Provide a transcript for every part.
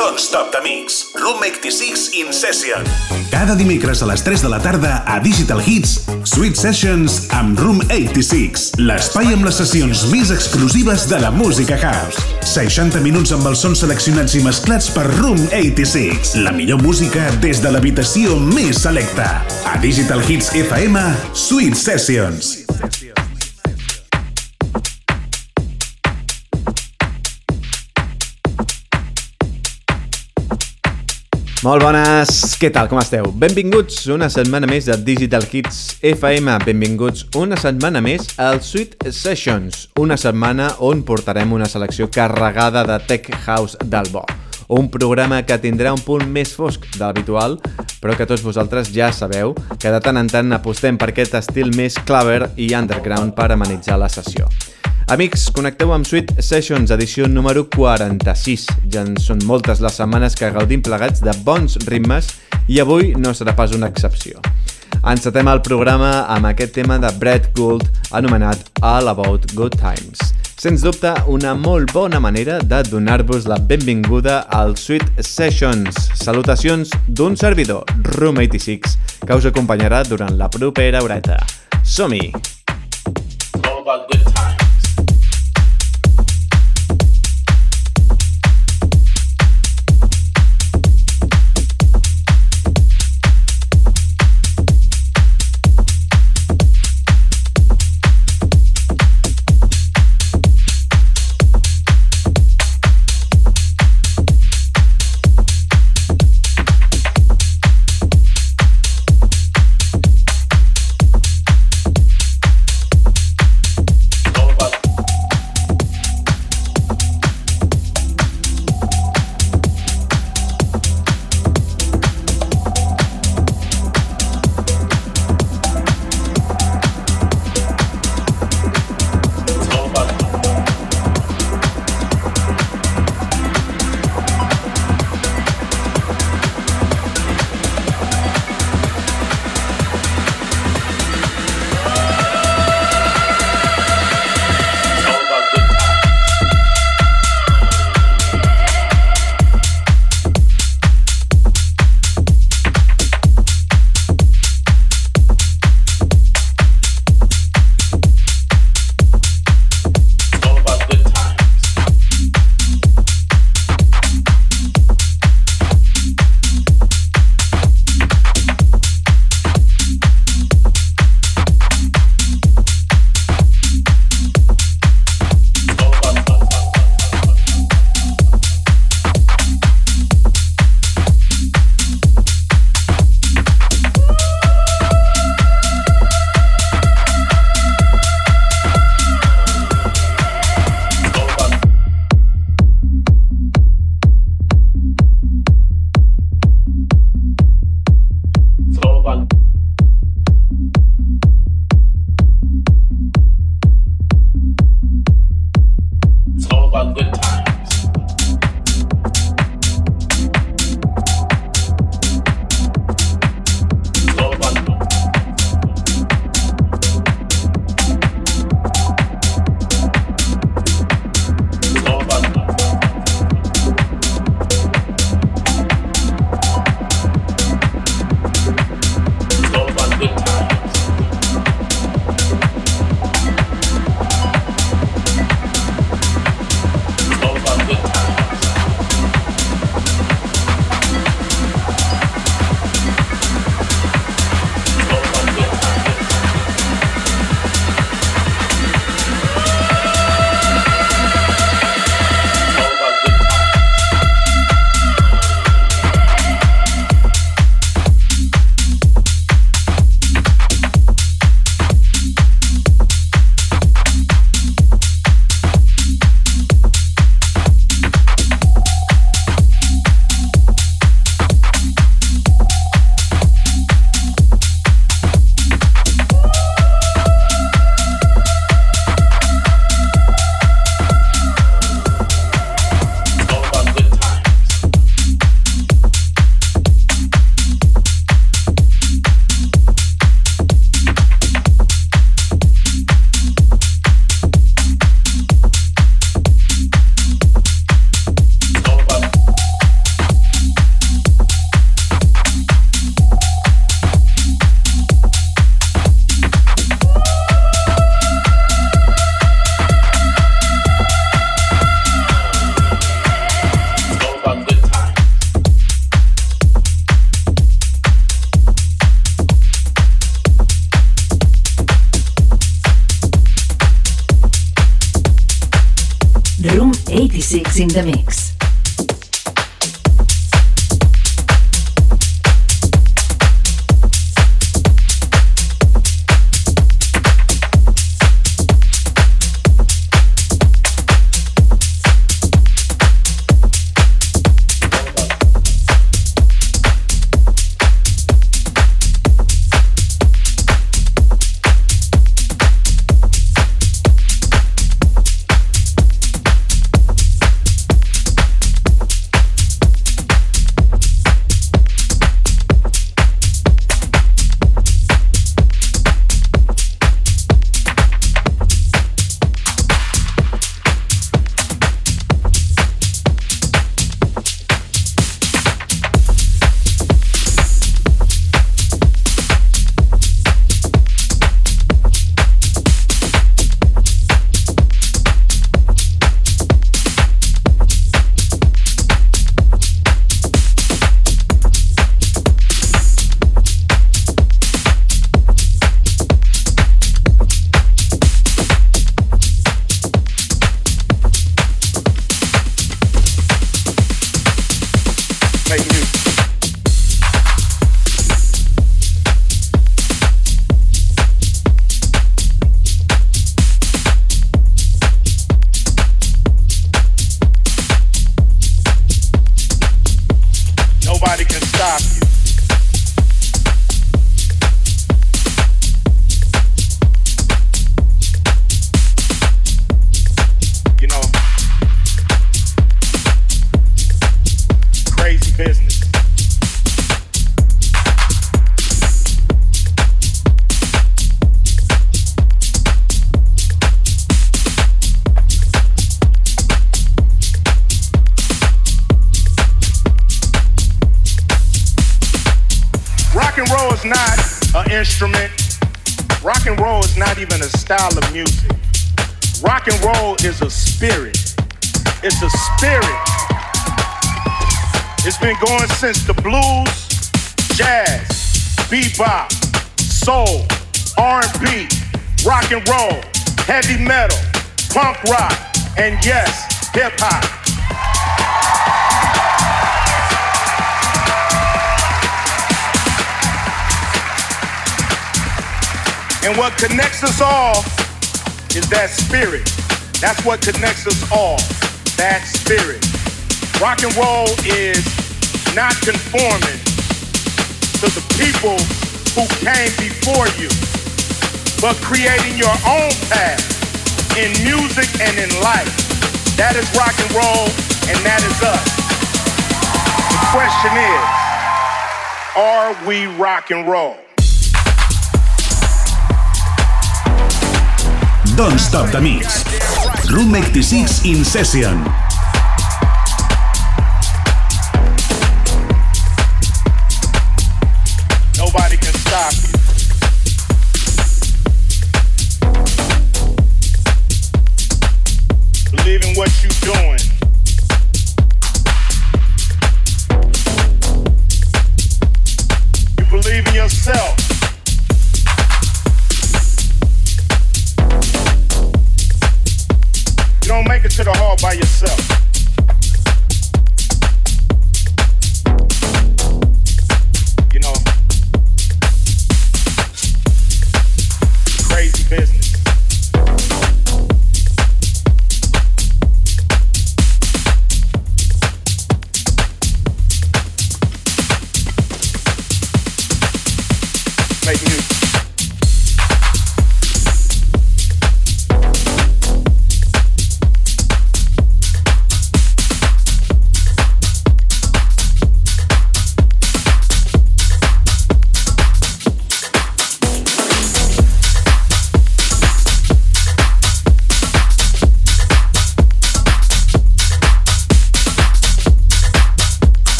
Don't Stop the Mix. Room 86 in Session. Cada dimecres a les 3 de la tarda a Digital Hits, Sweet Sessions amb Room 86. L'espai amb les sessions més exclusives de la música house. 60 minuts amb els sons seleccionats i mesclats per Room 86. La millor música des de l'habitació més selecta. A Digital Hits FM, Sweet Sessions. Molt bones, què tal, com esteu? Benvinguts una setmana més a Digital Hits FM, benvinguts una setmana més al Sweet Sessions, una setmana on portarem una selecció carregada de Tech House del bo. Un programa que tindrà un punt més fosc de l'habitual, però que tots vosaltres ja sabeu que de tant en tant apostem per aquest estil més clever i underground per amenitzar la sessió. Amics, connecteu amb Sweet Sessions, edició número 46. Ja en són moltes les setmanes que gaudim plegats de bons ritmes i avui no serà pas una excepció. Encetem el programa amb aquest tema de Brad Gould anomenat All About Good Times. Sens dubte, una molt bona manera de donar-vos la benvinguda al Sweet Sessions. Salutacions d'un servidor, Room 86, que us acompanyarà durant la propera horeta. Som-hi! Since the blues, jazz, bebop, soul, R&B, rock and roll, heavy metal, punk rock, and yes, hip hop. And what connects us all is that spirit. That's what connects us all. That spirit. Rock and roll is not conforming to the people who came before you, but creating your own path in music and in life. That is rock and roll, and that is us. The question is, are we rock and roll? Don't stop the mix. Room 86 in session. by yourself.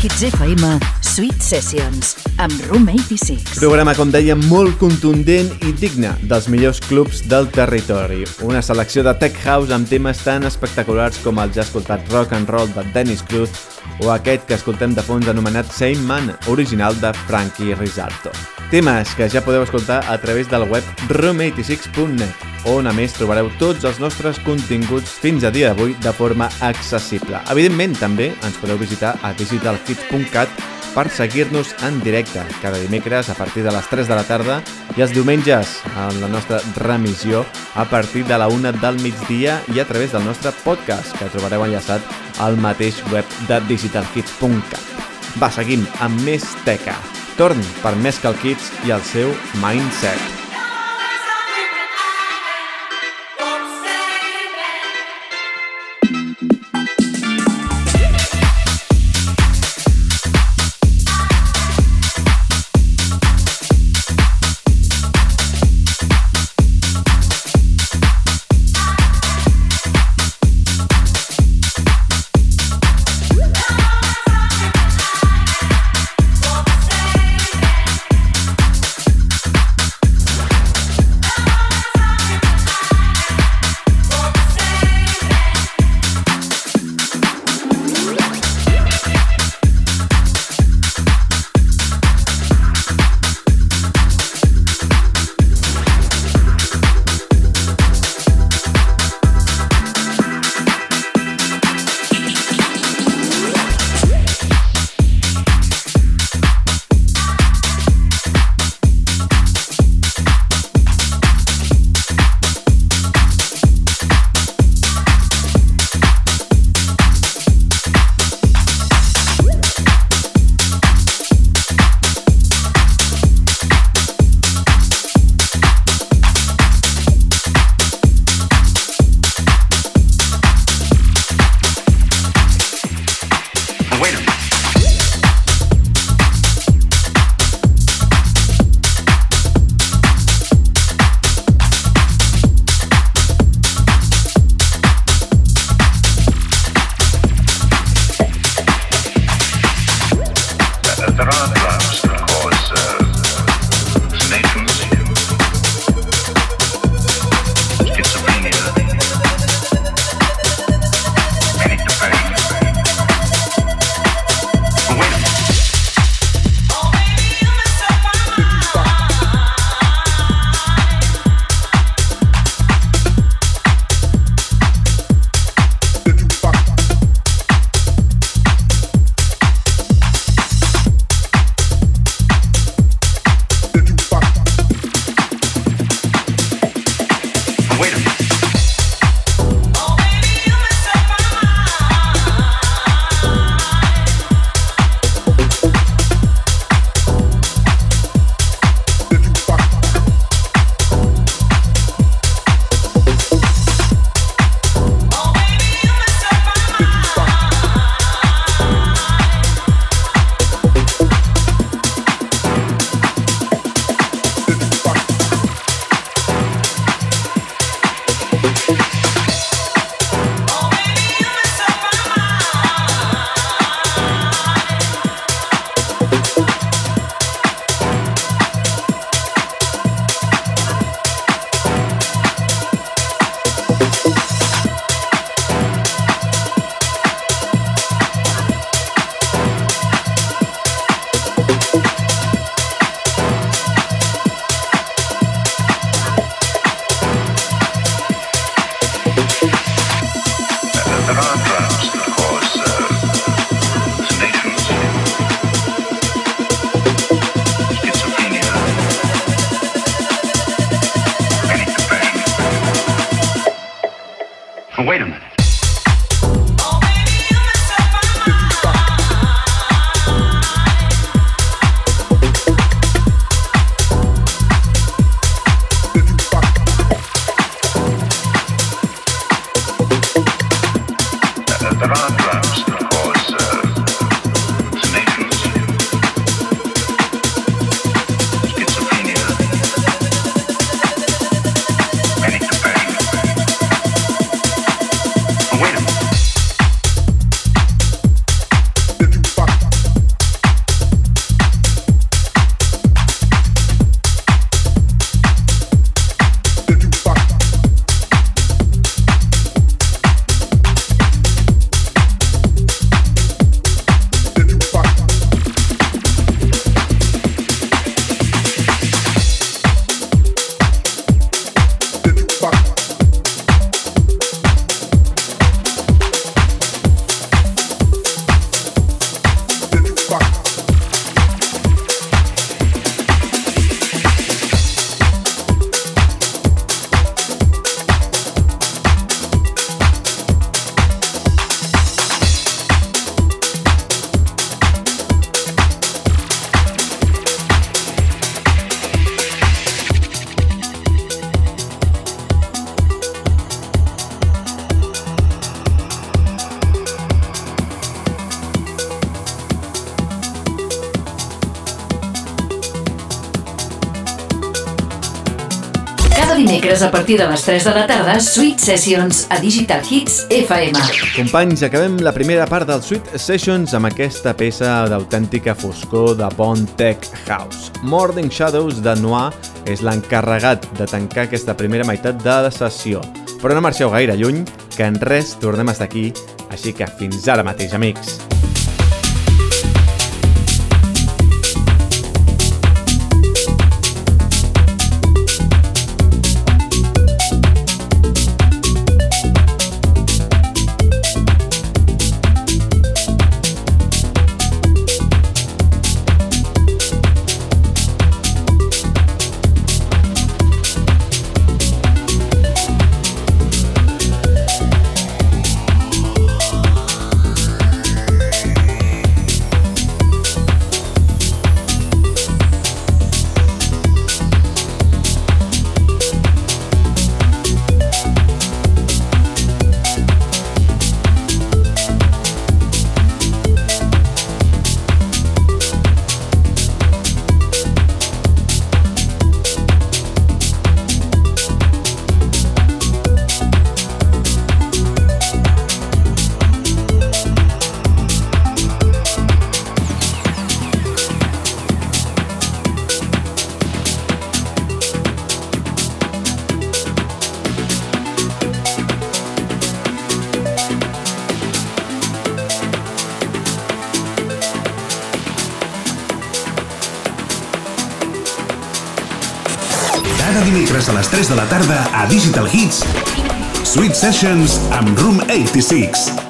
Hits FM Sweet Sessions amb Room 86. Programa, com deia, molt contundent i digne dels millors clubs del territori. Una selecció de tech house amb temes tan espectaculars com el ja escoltat rock and roll de Dennis Cruz o aquest que escoltem de fons anomenat Same Man, original de Frankie Risalto. Temes que ja podeu escoltar a través del web room86.net on a més trobareu tots els nostres continguts fins a dia d'avui de forma accessible. Evidentment, també ens podeu visitar a digitalhits.cat per seguir-nos en directe cada dimecres a partir de les 3 de la tarda i els diumenges en la nostra remissió a partir de la 1 del migdia i a través del nostre podcast que trobareu enllaçat al mateix web de digitalhits.cat. Va, seguim amb més teca. Torn per Mescal Kids i el seu Mindset. Dimecres a partir de les 3 de la tarda, Sweet Sessions a Digital Hits FM. Companys, acabem la primera part del Sweet Sessions amb aquesta peça d'autèntica foscor de bon tech house. Morning Shadows de Noir és l'encarregat de tancar aquesta primera meitat de la sessió. Però no marxeu gaire lluny, que en res tornem a estar aquí, així que fins ara mateix, amics. De la tarda a Digital Hits Sweet Sessions amb Room 86.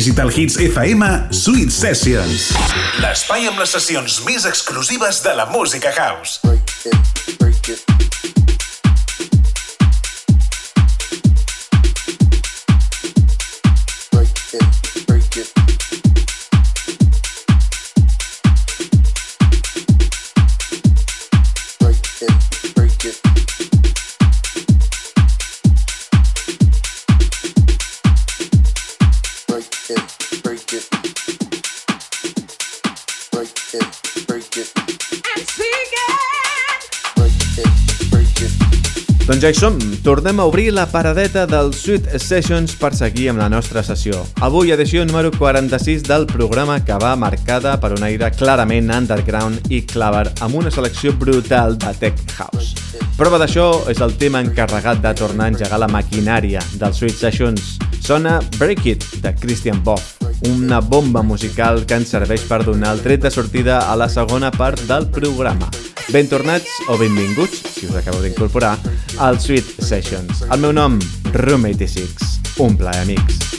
Digital Hits FM Sweet Sessions. L'espai amb les sessions més exclusives de la música house. Doncs ja hi som, tornem a obrir la paradeta del Sweet Sessions per seguir amb la nostra sessió. Avui edició número 46 del programa que va marcada per un aire clarament underground i clavar amb una selecció brutal de Tech House. Prova d'això és el tema encarregat de tornar a engegar la maquinària dels Sweet Sessions. Sona Break It, de Christian Boff, una bomba musical que ens serveix per donar el tret de sortida a la segona part del programa. Ben tornats o benvinguts, si us acabeu d'incorporar, al Sweet Sessions. El meu nom, Room86. Un plaer, amics.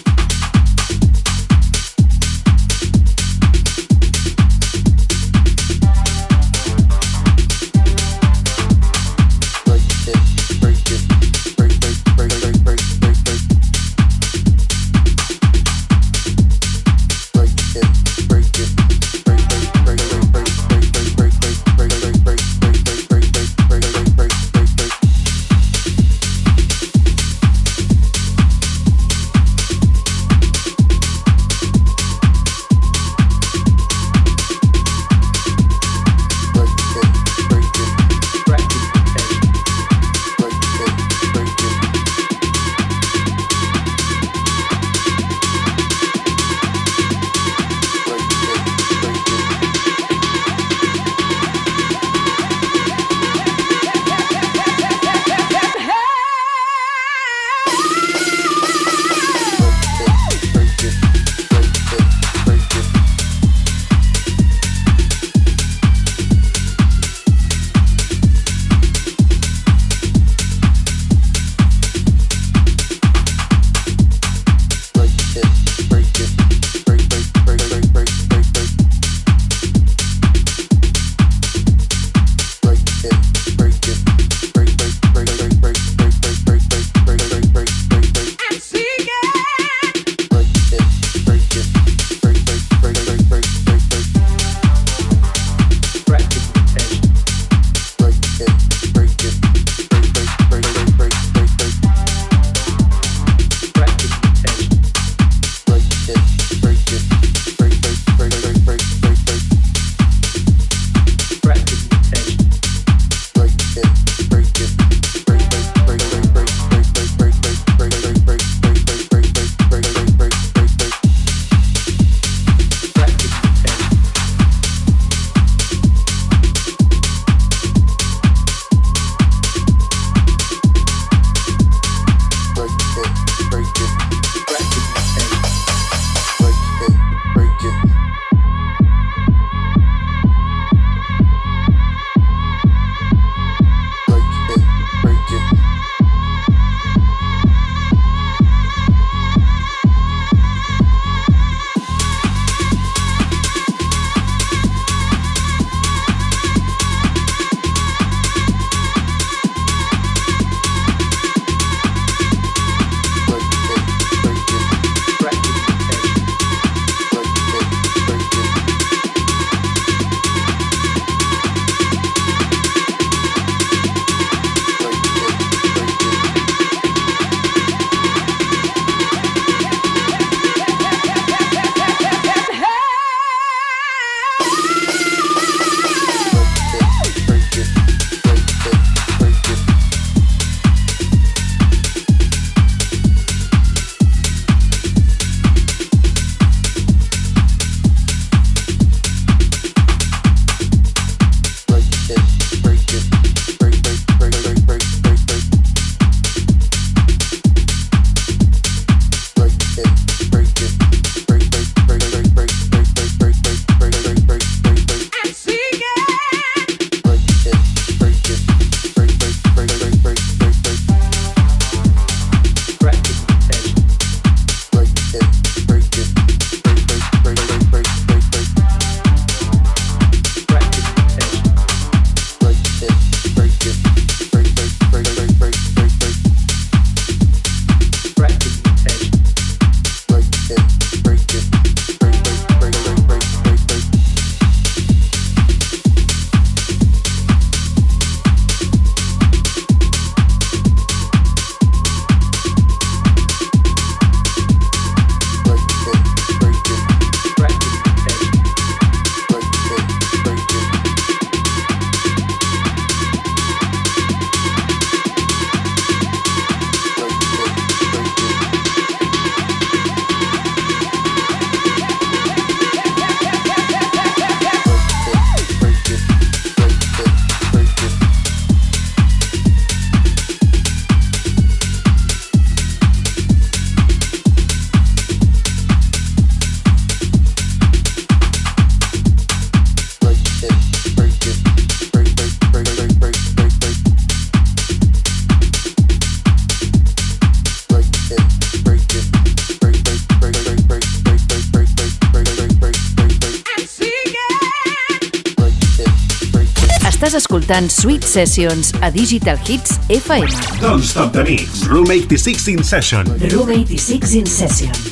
Escoltant Sweet Sessions a Digital Hits FM. Don't stop the mix. Room 86 in session. Room 86 in Session.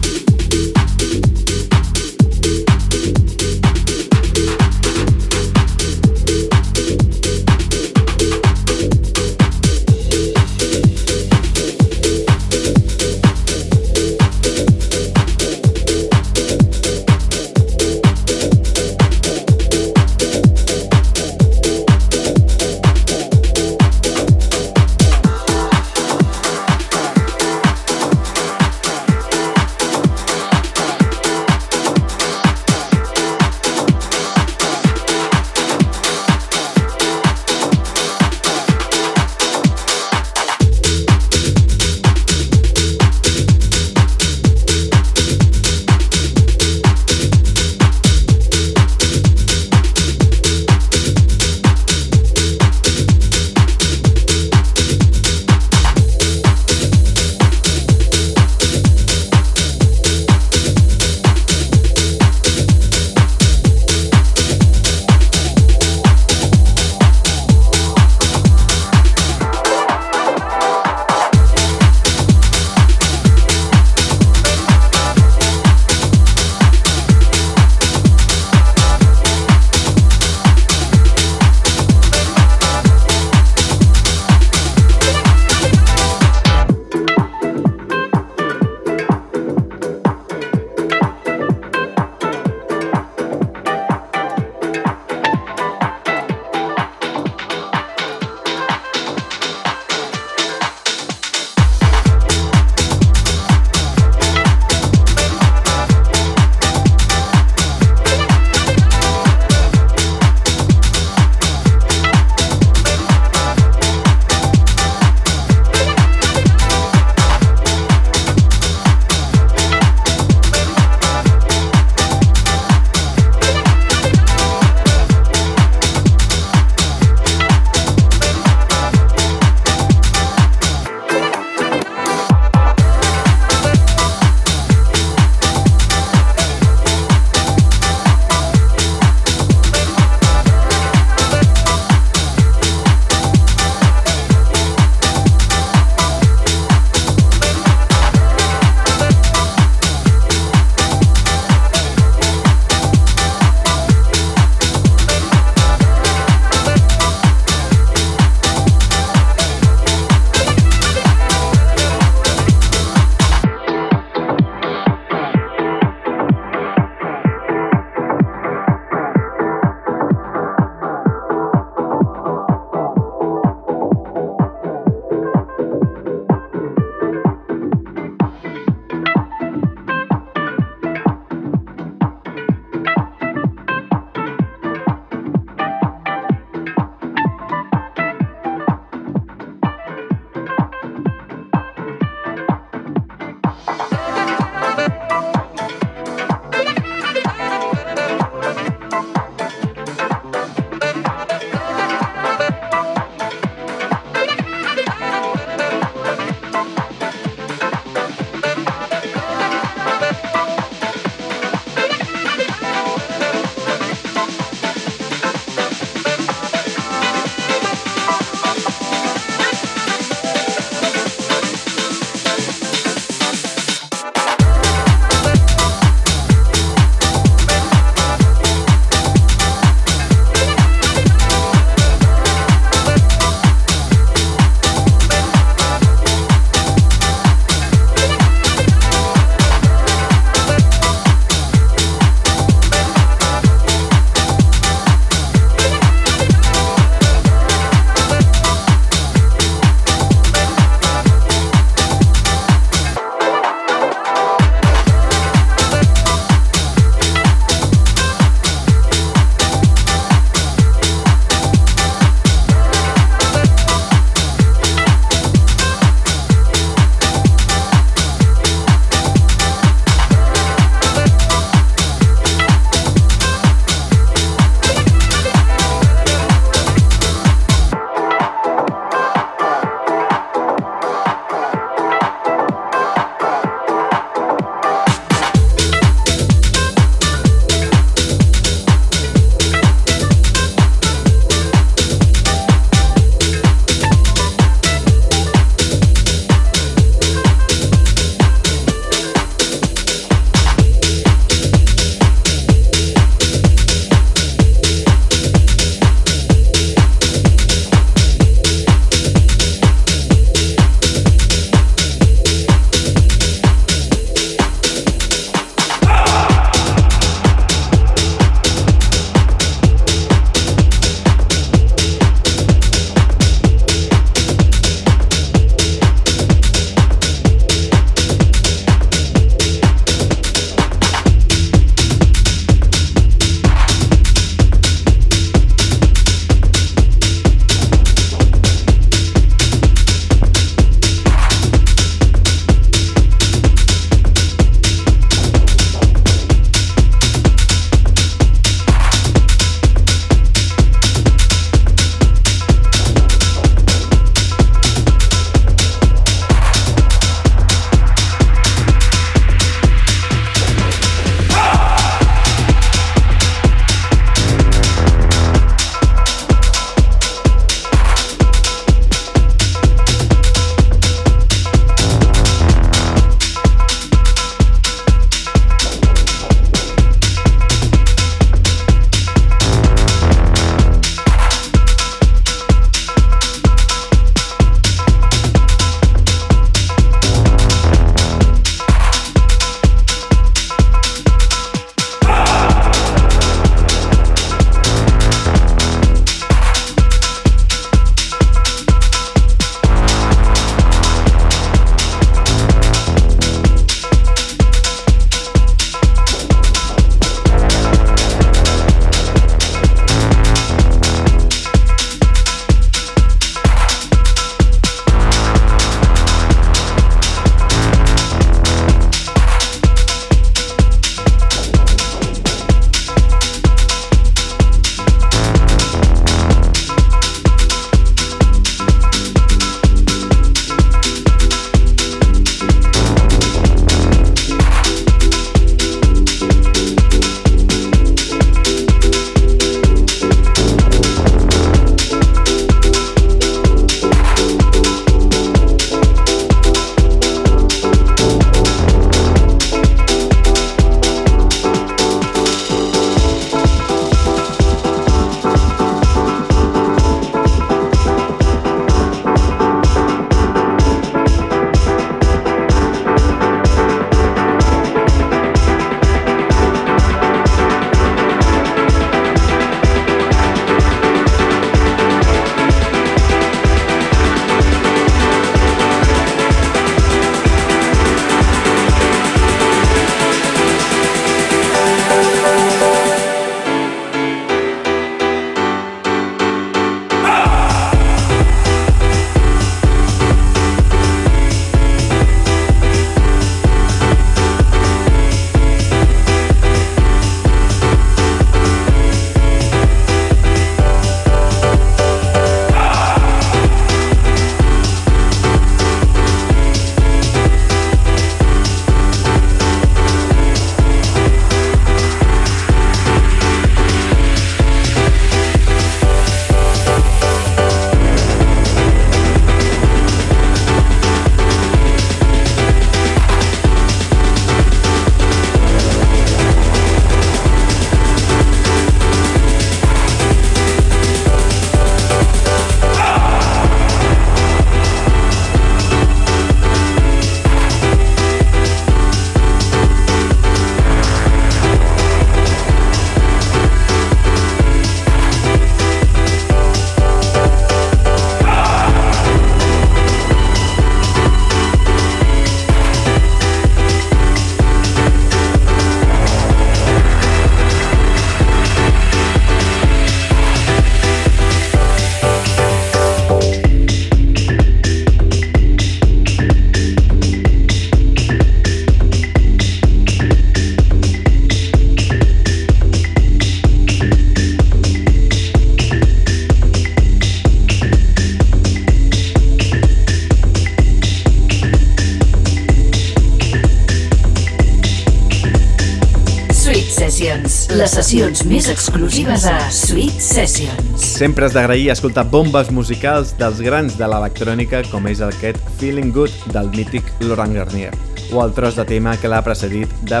Més exclusives a Sweet Sessions. Sempre has d'agrair escoltar bombes musicals dels grans de l'electrònica com és aquest Feeling Good del mític Laurent Garnier o el tros de tema que l'ha precedit de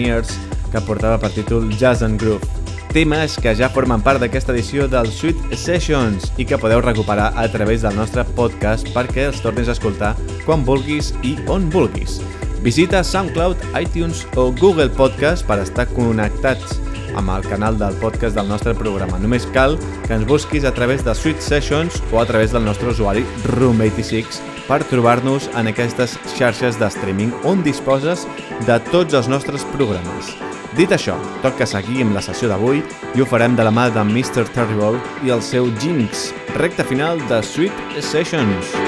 Ears que portava per títol Jazz and Groove. Temes que ja formen part d'aquesta edició del Sweet Sessions i que podeu recuperar a través del nostre podcast perquè els tornis a escoltar quan vulguis i on vulguis. Visita SoundCloud, iTunes o Google Podcast per estar connectats amb el canal del podcast del nostre programa. Només cal que ens busquis a través de Sweet Sessions o a través del nostre usuari Room86 per trobar-nos en aquestes xarxes de streaming on disposes de tots els nostres programes. Dit això, toca seguir amb la sessió d'avui i ho farem de la mà de Mr. Terrible i el seu Jinx, recta final de Sweet Sessions.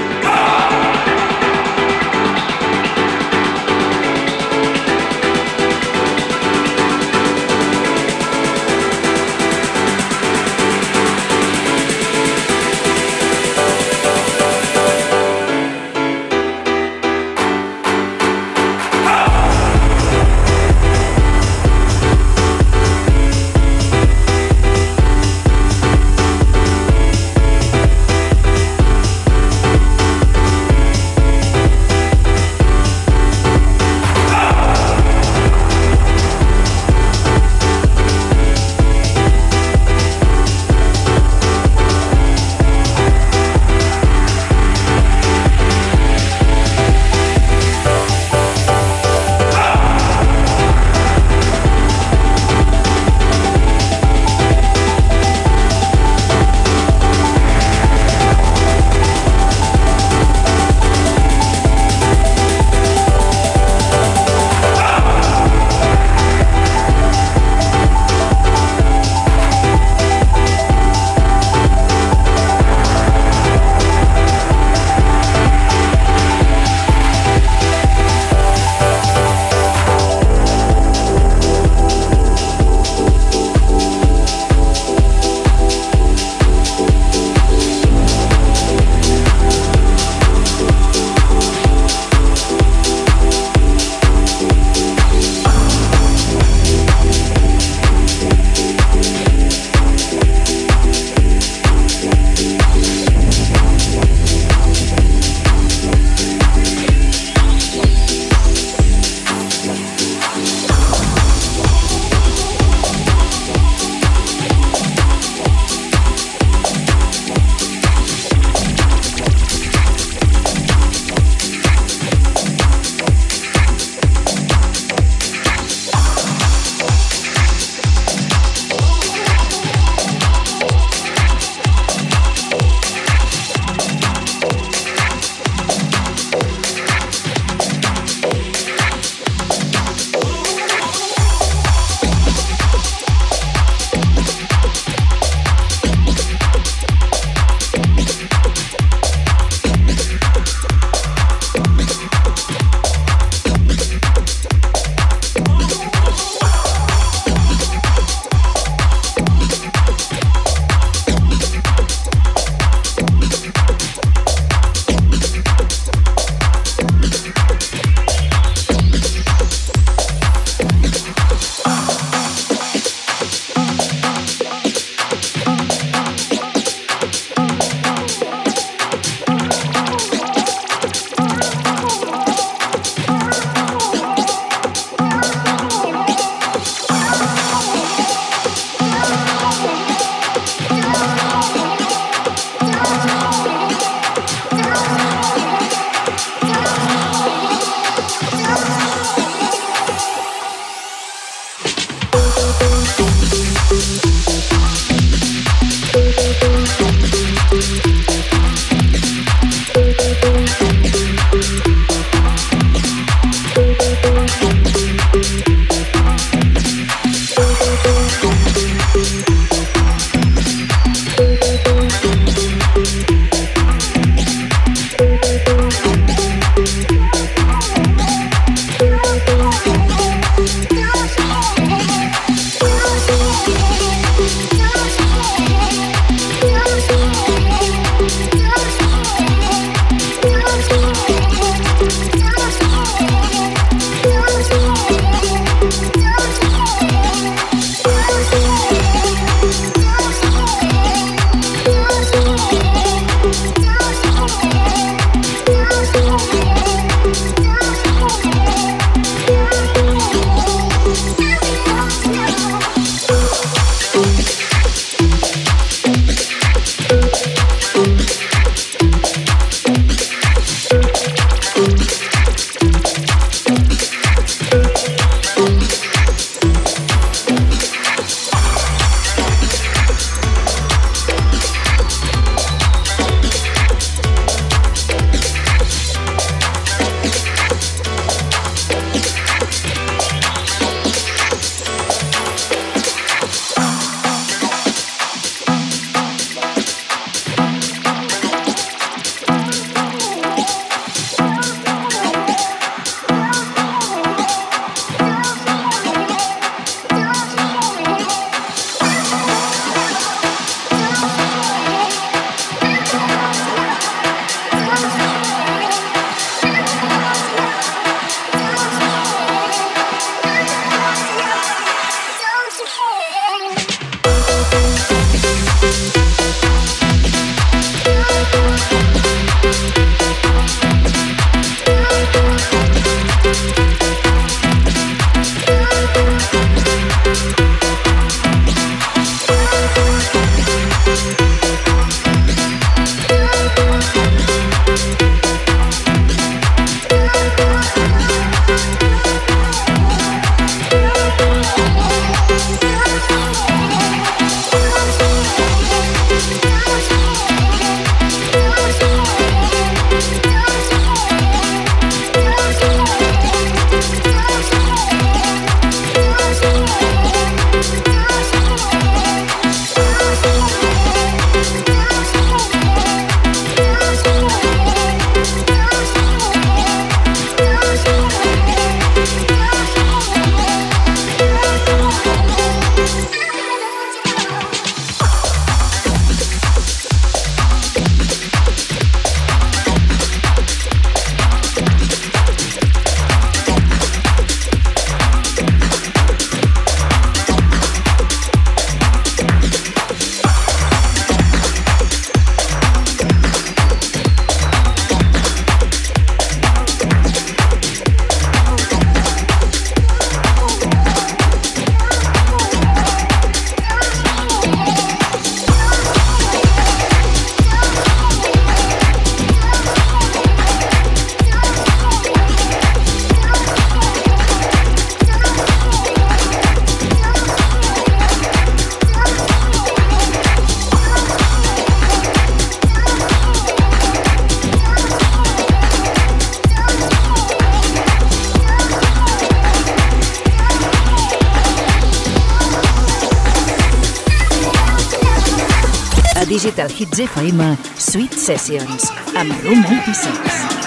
Jeffrey Main, Sweet Sessions, amb Room 86.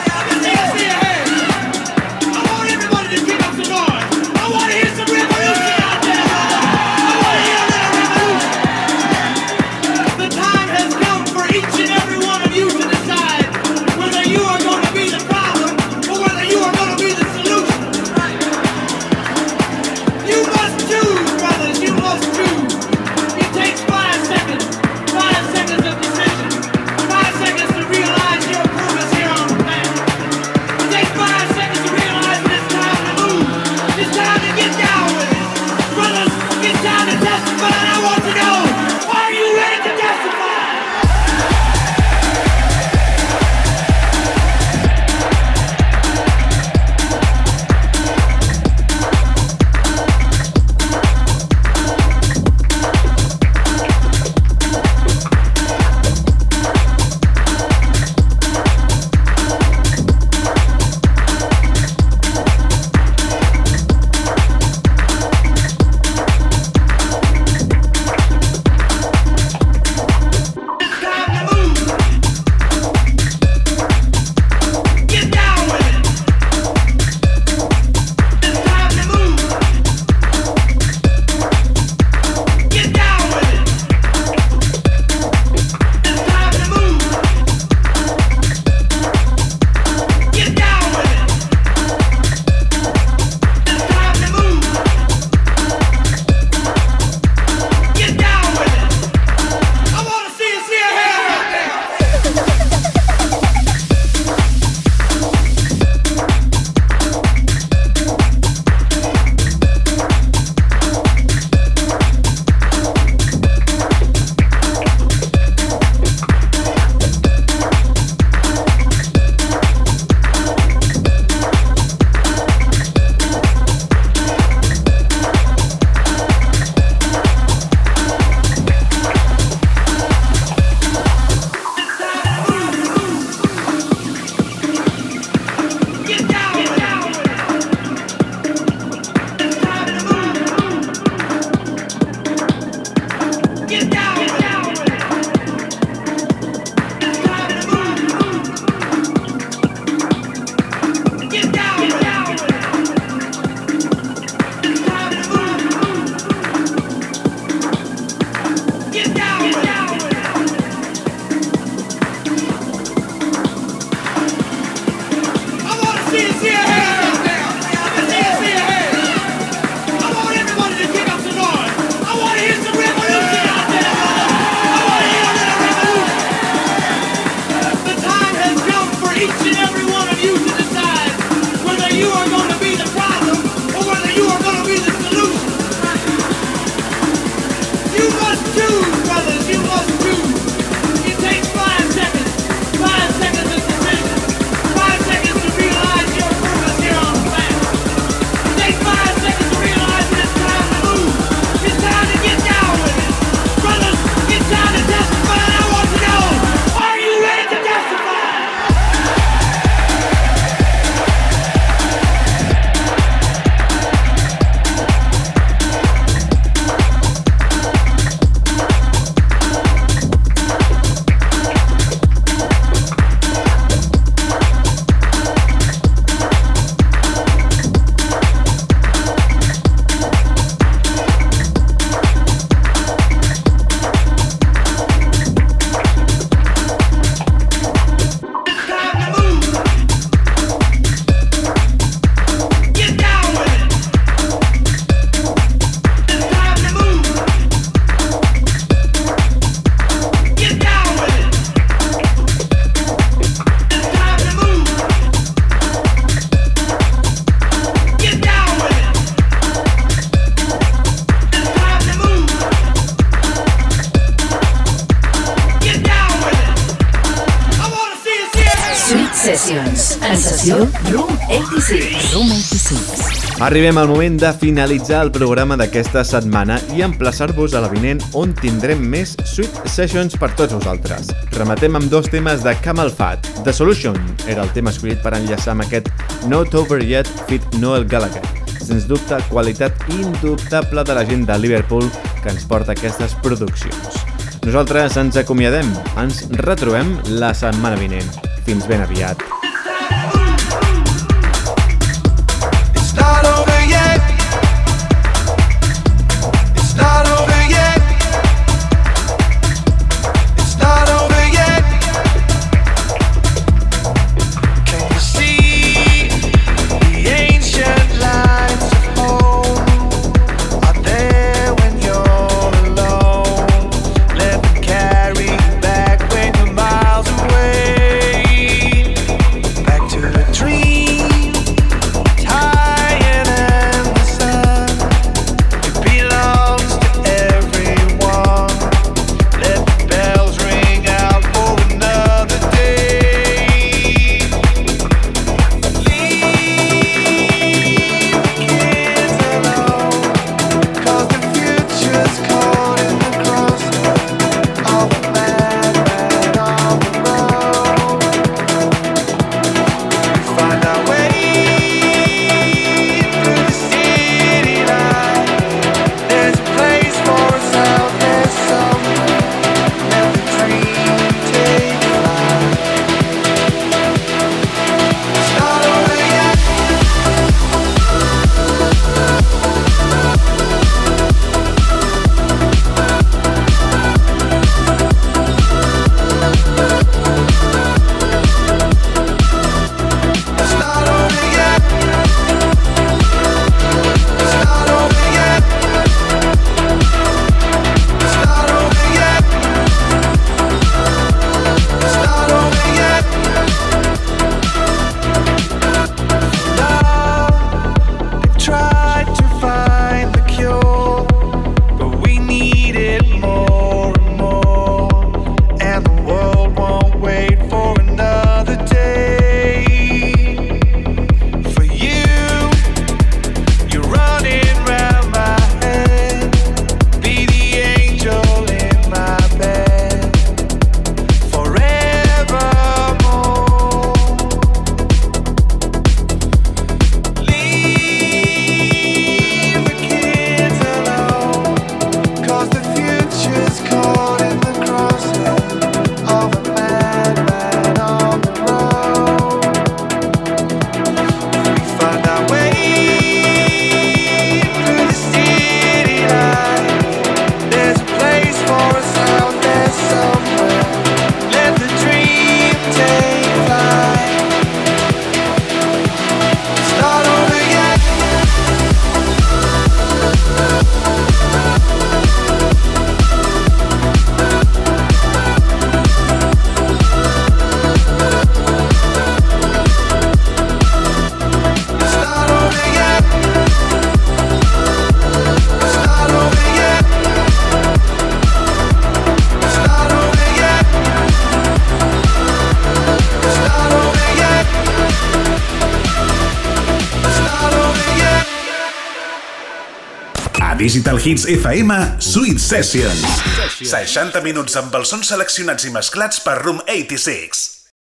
Arribem al moment de finalitzar el programa d'aquesta setmana i emplaçar-vos a la vinent on tindrem més Sweet Sessions per tots vosaltres. Rematem amb dos temes de Camel Fat. The Solution era el tema escollit per enllaçar amb aquest Not Over Yet fit Noel Gallagher. Sens dubte, qualitat indubtable de la gent de Liverpool que ens porta aquestes produccions. Nosaltres ens acomiadem, ens retrobem la setmana vinent. Fins ben aviat. Hits FM Sweet Sessions. 60 minuts amb els sons seleccionats i mesclats per Room 86.